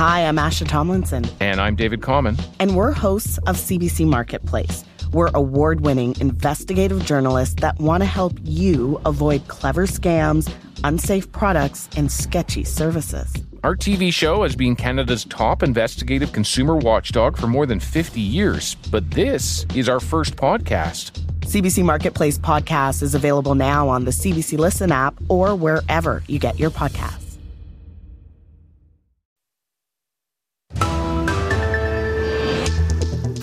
Hi, I'm Asha Tomlinson. And I'm David Common. And we're hosts of CBC Marketplace. We're award winning investigative journalists that want to help you avoid clever scams, unsafe products, and sketchy services. Our TV show has been Canada's top investigative consumer watchdog for more than 50 years, but this is our first podcast. CBC Marketplace podcast is available now on the CBC Listen app or wherever you get your podcasts.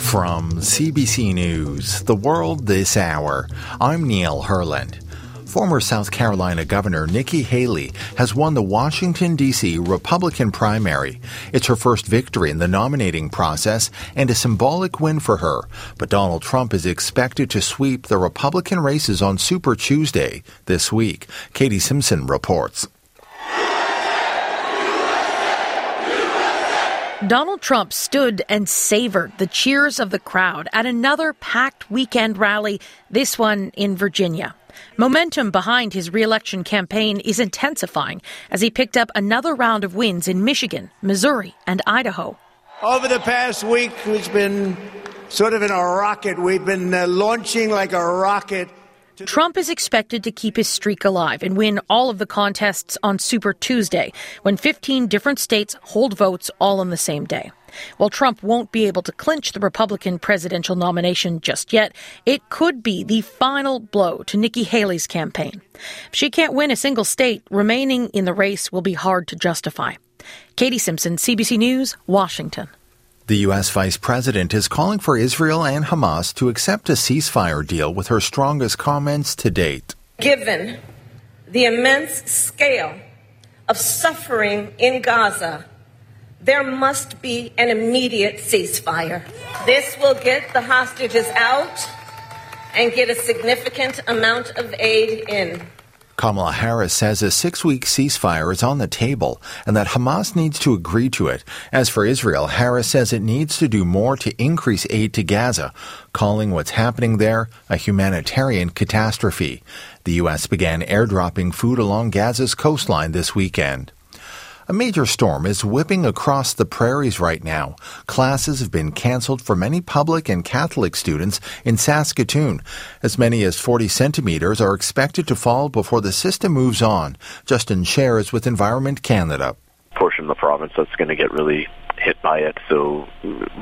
From CBC News, The World This Hour, I'm Neil Herland. Former South Carolina Governor Nikki Haley has won the Washington, D.C. Republican primary. It's her first victory in the nominating process and a symbolic win for her. But Donald Trump is expected to sweep the Republican races on Super Tuesday this week. Katie Simpson reports. Donald Trump stood and savored the cheers of the crowd at another packed weekend rally, this one in Virginia. Momentum behind his reelection campaign is intensifying as he picked up another round of wins in Michigan, Missouri, and Idaho. Over the past week, it's been sort of in a rocket. We've been uh, launching like a rocket. Trump is expected to keep his streak alive and win all of the contests on Super Tuesday, when 15 different states hold votes all on the same day. While Trump won't be able to clinch the Republican presidential nomination just yet, it could be the final blow to Nikki Haley's campaign. If she can't win a single state, remaining in the race will be hard to justify. Katie Simpson, CBC News, Washington. The U.S. Vice President is calling for Israel and Hamas to accept a ceasefire deal with her strongest comments to date. Given the immense scale of suffering in Gaza, there must be an immediate ceasefire. This will get the hostages out and get a significant amount of aid in. Kamala Harris says a six week ceasefire is on the table and that Hamas needs to agree to it. As for Israel, Harris says it needs to do more to increase aid to Gaza, calling what's happening there a humanitarian catastrophe. The U.S. began airdropping food along Gaza's coastline this weekend. A major storm is whipping across the prairies right now. Classes have been canceled for many public and Catholic students in Saskatoon. As many as 40 centimeters are expected to fall before the system moves on. Justin shares with Environment Canada. Portion of the province that's going to get really hit by it. So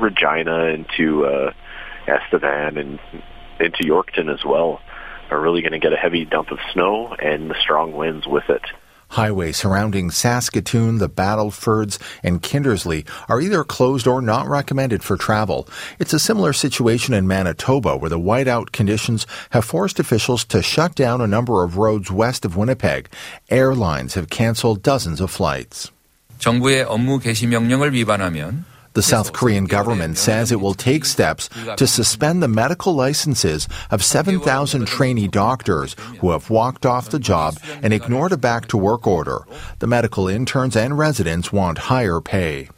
Regina into uh, Estevan and into Yorkton as well are really going to get a heavy dump of snow and the strong winds with it. Highways surrounding Saskatoon, the Battlefords, and Kindersley are either closed or not recommended for travel. It's a similar situation in Manitoba where the whiteout conditions have forced officials to shut down a number of roads west of Winnipeg. Airlines have canceled dozens of flights. 정부의 업무 개시 명령을 위반하면 the South Korean government says it will take steps to suspend the medical licenses of 7,000 trainee doctors who have walked off the job and ignored a back to work order. The medical interns and residents want higher pay.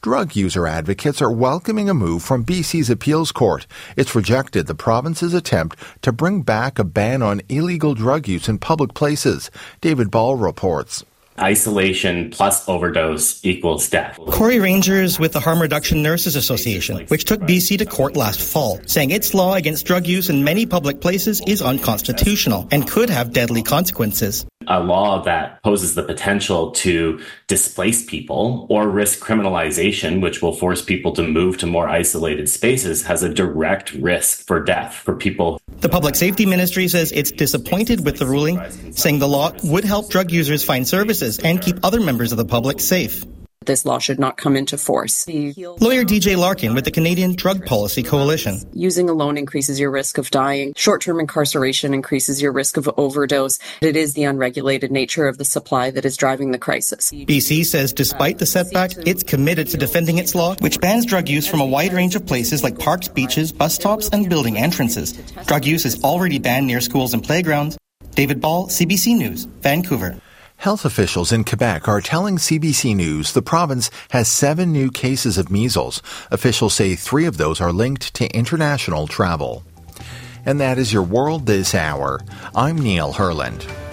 Drug user advocates are welcoming a move from BC's appeals court. It's rejected the province's attempt to bring back a ban on illegal drug use in public places. David Ball reports isolation plus overdose equals death. Corey Ranger's with the Harm Reduction Nurses Association, which took BC to court last fall, saying its law against drug use in many public places is unconstitutional and could have deadly consequences a law that poses the potential to displace people or risk criminalization, which will force people to move to more isolated spaces, has a direct risk for death for people. The Public Safety Ministry says it's disappointed with the ruling, saying the law would help drug users find services and keep other members of the public safe this law should not come into force. Lawyer DJ Larkin with the Canadian Drug Policy Coalition. Using alone increases your risk of dying. Short-term incarceration increases your risk of overdose. It is the unregulated nature of the supply that is driving the crisis. BC says despite the setback, it's committed to defending its law, which bans drug use from a wide range of places like parks, beaches, bus stops, and building entrances. Drug use is already banned near schools and playgrounds. David Ball, CBC News, Vancouver. Health officials in Quebec are telling CBC News the province has seven new cases of measles. Officials say three of those are linked to international travel. And that is your world this hour. I'm Neil Herland.